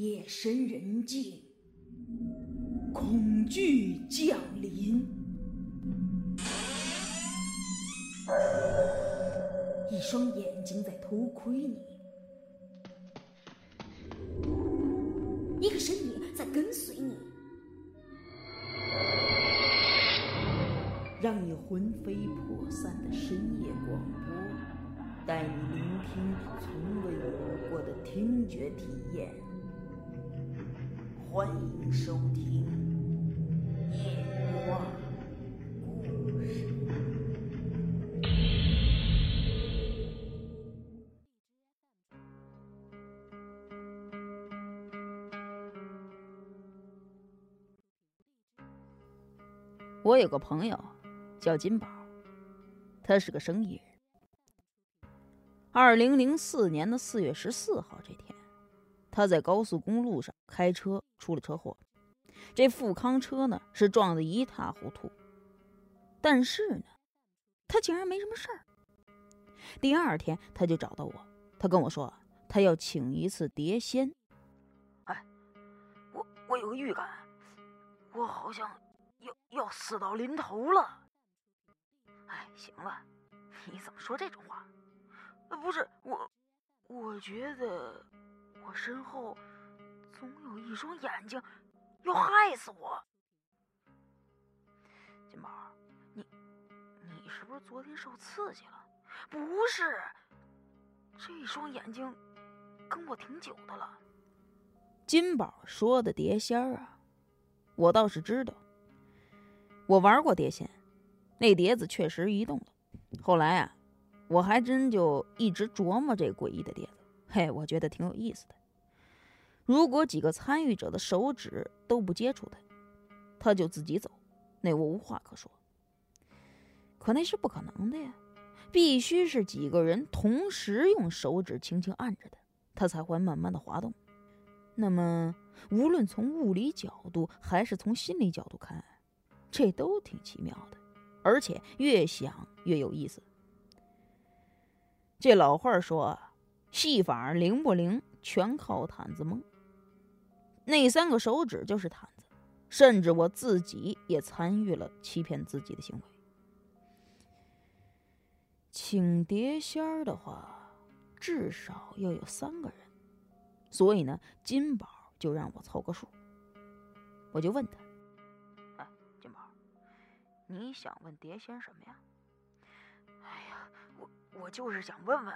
夜深人静，恐惧降临，一双眼睛在偷窥你，一个身影在跟随你，让你魂飞魄散的深夜广播，带你聆听从未有过的听觉体验。欢迎收听《夜话故事》。我有个朋友叫金宝，他是个生意人。二零零四年的四月十四号这天，他在高速公路上开车出了车祸，这富康车呢是撞得一塌糊涂。但是呢，他竟然没什么事儿。第二天他就找到我，他跟我说他要请一次碟仙。哎，我我有个预感，我好像。要要死到临头了！哎，行了，你怎么说这种话？不是我，我觉得我身后总有一双眼睛要害死我。金宝，你你是不是昨天受刺激了？不是，这双眼睛跟我挺久的了。金宝说的碟仙儿啊，我倒是知道。我玩过碟仙，那碟子确实移动了。后来啊，我还真就一直琢磨这诡异的碟子。嘿，我觉得挺有意思的。如果几个参与者的手指都不接触它，它就自己走，那我无话可说。可那是不可能的呀，必须是几个人同时用手指轻轻按着它，它才会慢慢的滑动。那么，无论从物理角度还是从心理角度看，这都挺奇妙的，而且越想越有意思。这老话说：“戏法灵不灵，全靠毯子蒙。”那三个手指就是毯子，甚至我自己也参与了欺骗自己的行为。请碟仙儿的话，至少要有三个人，所以呢，金宝就让我凑个数。我就问他。哎，金宝你想问碟仙什么呀？哎呀，我我就是想问问，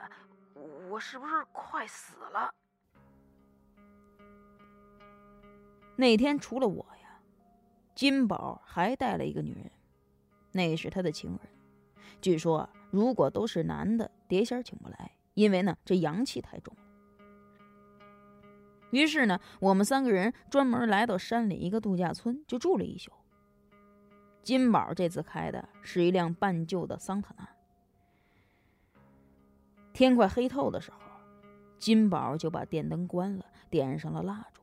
我是不是快死了？那天除了我呀，金宝还带了一个女人，那是他的情人。据说如果都是男的，碟仙请不来，因为呢这阳气太重。于是呢，我们三个人专门来到山里一个度假村，就住了一宿。金宝这次开的是一辆半旧的桑塔纳。天快黑透的时候，金宝就把电灯关了，点上了蜡烛。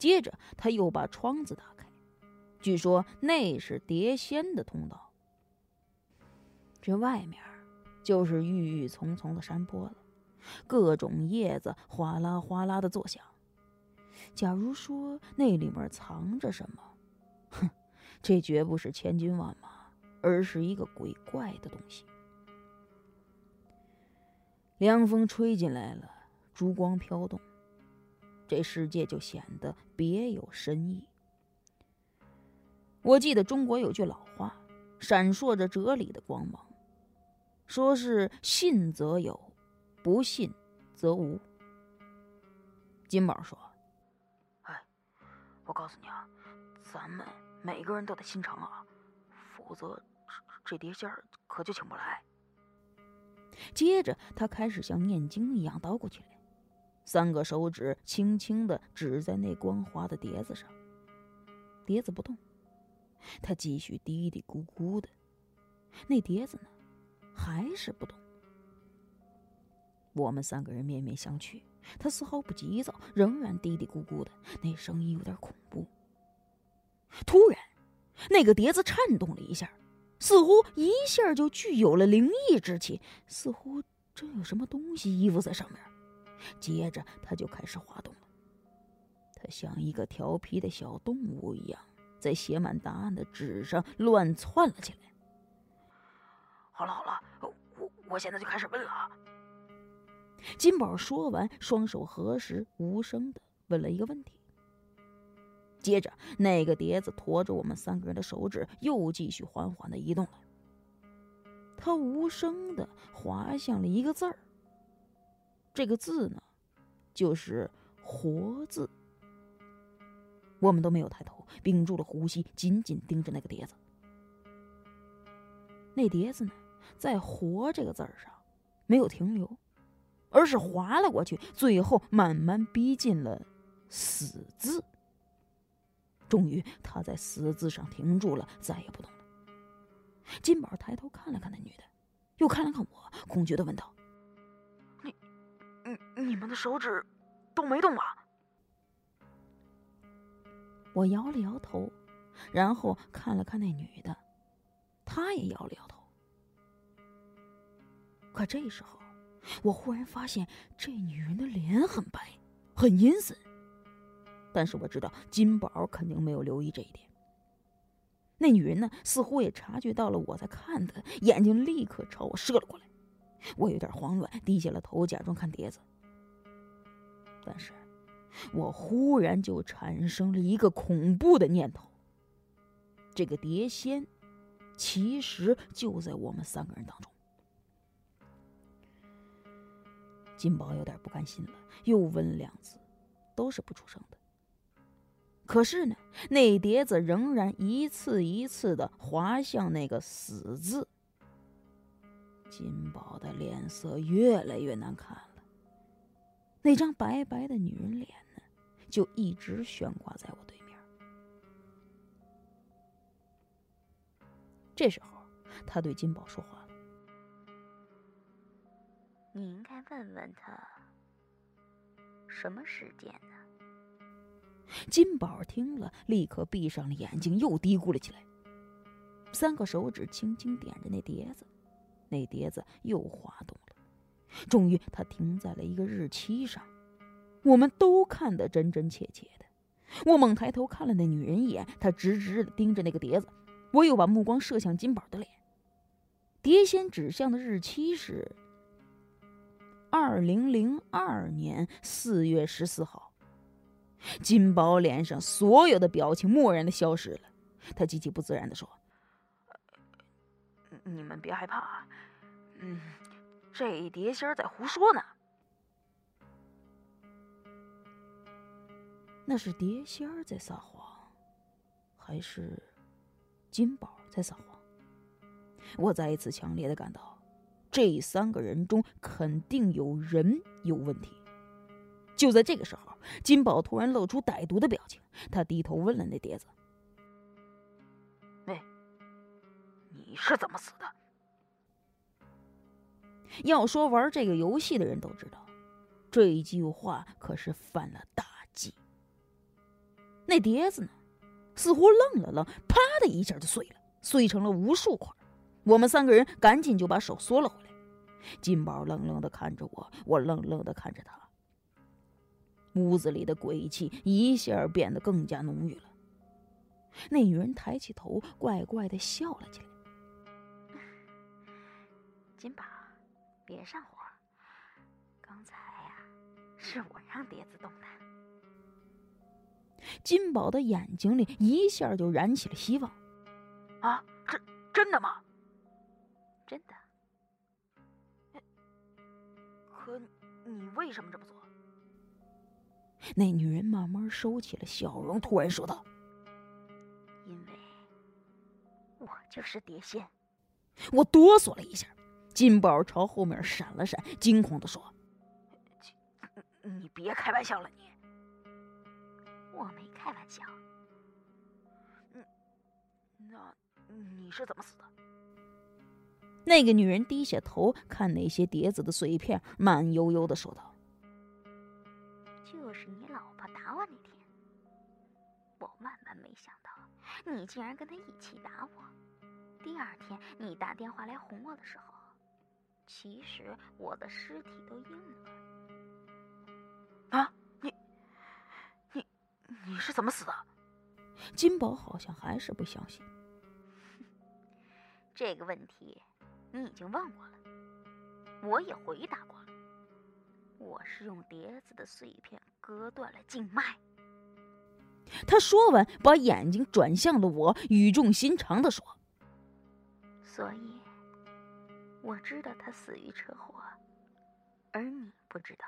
接着他又把窗子打开，据说那是碟仙的通道。这外面就是郁郁葱葱的山坡了，各种叶子哗啦哗啦的作响。假如说那里面藏着什么，哼！这绝不是千军万马，而是一个鬼怪的东西。凉风吹进来了，烛光飘动，这世界就显得别有深意。我记得中国有句老话，闪烁着哲理的光芒，说是信则有，不信则无。金宝说：“哎，我告诉你啊，咱们……”每个人都得心诚啊，否则这这碟仙儿可就请不来。接着，他开始像念经一样叨咕起来，三个手指轻轻的指在那光滑的碟子上，碟子不动。他继续嘀嘀咕咕的，那碟子呢，还是不动。我们三个人面面相觑，他丝毫不急躁，仍然嘀嘀咕咕的，那声音有点恐怖。突然，那个碟子颤动了一下，似乎一下就具有了灵异之气，似乎真有什么东西依附在上面。接着，他就开始滑动了，他像一个调皮的小动物一样，在写满答案的纸上乱窜了起来。好了好了，我我现在就开始问了。金宝说完，双手合十，无声的问了一个问题。接着，那个碟子驮着我们三个人的手指，又继续缓缓的移动了。他无声的滑向了一个字儿。这个字呢，就是“活”字。我们都没有抬头，屏住了呼吸，紧紧盯着那个碟子。那碟子呢，在“活”这个字儿上没有停留，而是划了过去，最后慢慢逼近了“死”字。终于，他在“死”字上停住了，再也不动了。金宝抬头看了看那女的，又看了看我，恐惧的问道：“、你、你们的手指都没动吧？”我摇了摇头，然后看了看那女的，她也摇了摇头。可这时候，我忽然发现这女人的脸很白，很阴森。但是我知道金宝肯定没有留意这一点。那女人呢，似乎也察觉到了我在看她，眼睛立刻朝我射了过来。我有点慌乱，低下了头，假装看碟子。但是。我忽然就产生了一个恐怖的念头：这个碟仙其实就在我们三个人当中。金宝有点不甘心了，又问两次，都是不出声的。可是呢，那碟子仍然一次一次的滑向那个“死”字。金宝的脸色越来越难看了。那张白白的女人脸呢，就一直悬挂在我对面。这时候，他对金宝说话了：“你应该问问他，什么时间呢？”金宝听了，立刻闭上了眼睛，又嘀咕了起来。三个手指轻轻点着那碟子，那碟子又滑动了。终于，它停在了一个日期上，我们都看得真真切切的。我猛抬头看了那女人一眼，她直直的盯着那个碟子。我又把目光射向金宝的脸，碟仙指向的日期是二零零二年四月十四号。金宝脸上所有的表情蓦然的消失了，他极其不自然的说：“你们别害怕，嗯。”这碟仙儿在胡说呢。那是碟仙儿在撒谎，还是金宝在撒谎？我再一次强烈的感到，这三个人中肯定有人有问题。就在这个时候，金宝突然露出歹毒的表情，他低头问了那碟子：“你是怎么死的？”要说玩这个游戏的人都知道，这一句话可是犯了大忌。那碟子呢，似乎愣了愣，啪的一下就碎了，碎成了无数块。我们三个人赶紧就把手缩了回来。金宝愣愣的看着我，我愣愣的看着他。屋子里的鬼气一下变得更加浓郁了。那女人抬起头，怪怪的笑了起来。金宝。别上火，刚才呀，是我让碟子动的。金宝的眼睛里一下就燃起了希望。啊，真真的吗？真的。可你为什么这么做？那女人慢慢收起了笑容，突然说道：“因为我就是碟仙。”我哆嗦了一下。金宝朝后面闪了闪，惊恐的说：“你别开玩笑了，你！我没开玩笑。嗯，那你是怎么死的？”那个女人低下头看那些碟子的碎片，慢悠悠的说道：“就是你老婆打我那天，我万万没想到，你竟然跟她一起打我。第二天你打电话来哄我的时候。”其实我的尸体都硬了。啊，你，你，你是怎么死的？金宝好像还是不相信。这个问题你已经问我了，我也回答过了。我是用碟子的碎片割断了静脉。他说完，把眼睛转向了我，语重心长的说：“所以，我知道他死于车祸，而你不知道。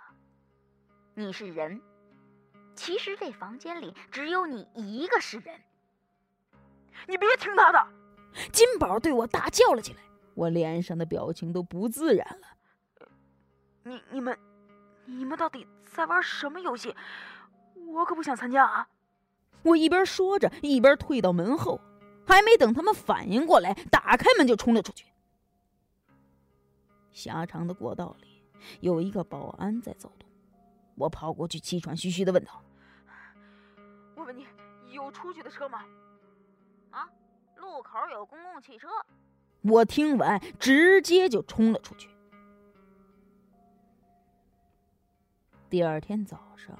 你是人，其实这房间里只有你一个是人。你别听他的！”金宝对我大叫了起来，我脸上的表情都不自然了。你、你们、你们到底在玩什么游戏？我可不想参加啊！我一边说着，一边退到门后，还没等他们反应过来，打开门就冲了出去。狭长的过道里有一个保安在走动，我跑过去，气喘吁吁的问道：“我问你，有出去的车吗？”“啊，路口有公共汽车。”我听完，直接就冲了出去。第二天早上，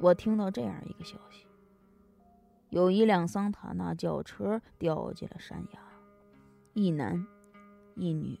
我听到这样一个消息。有一辆桑塔纳轿车掉进了山崖，一男一女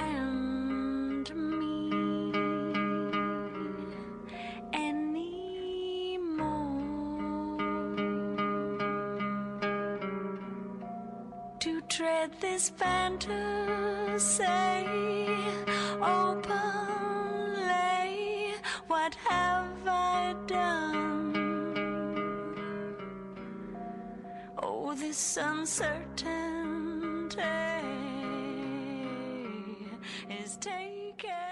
this fantasy openly, what have I done? Oh, this uncertainty is taken.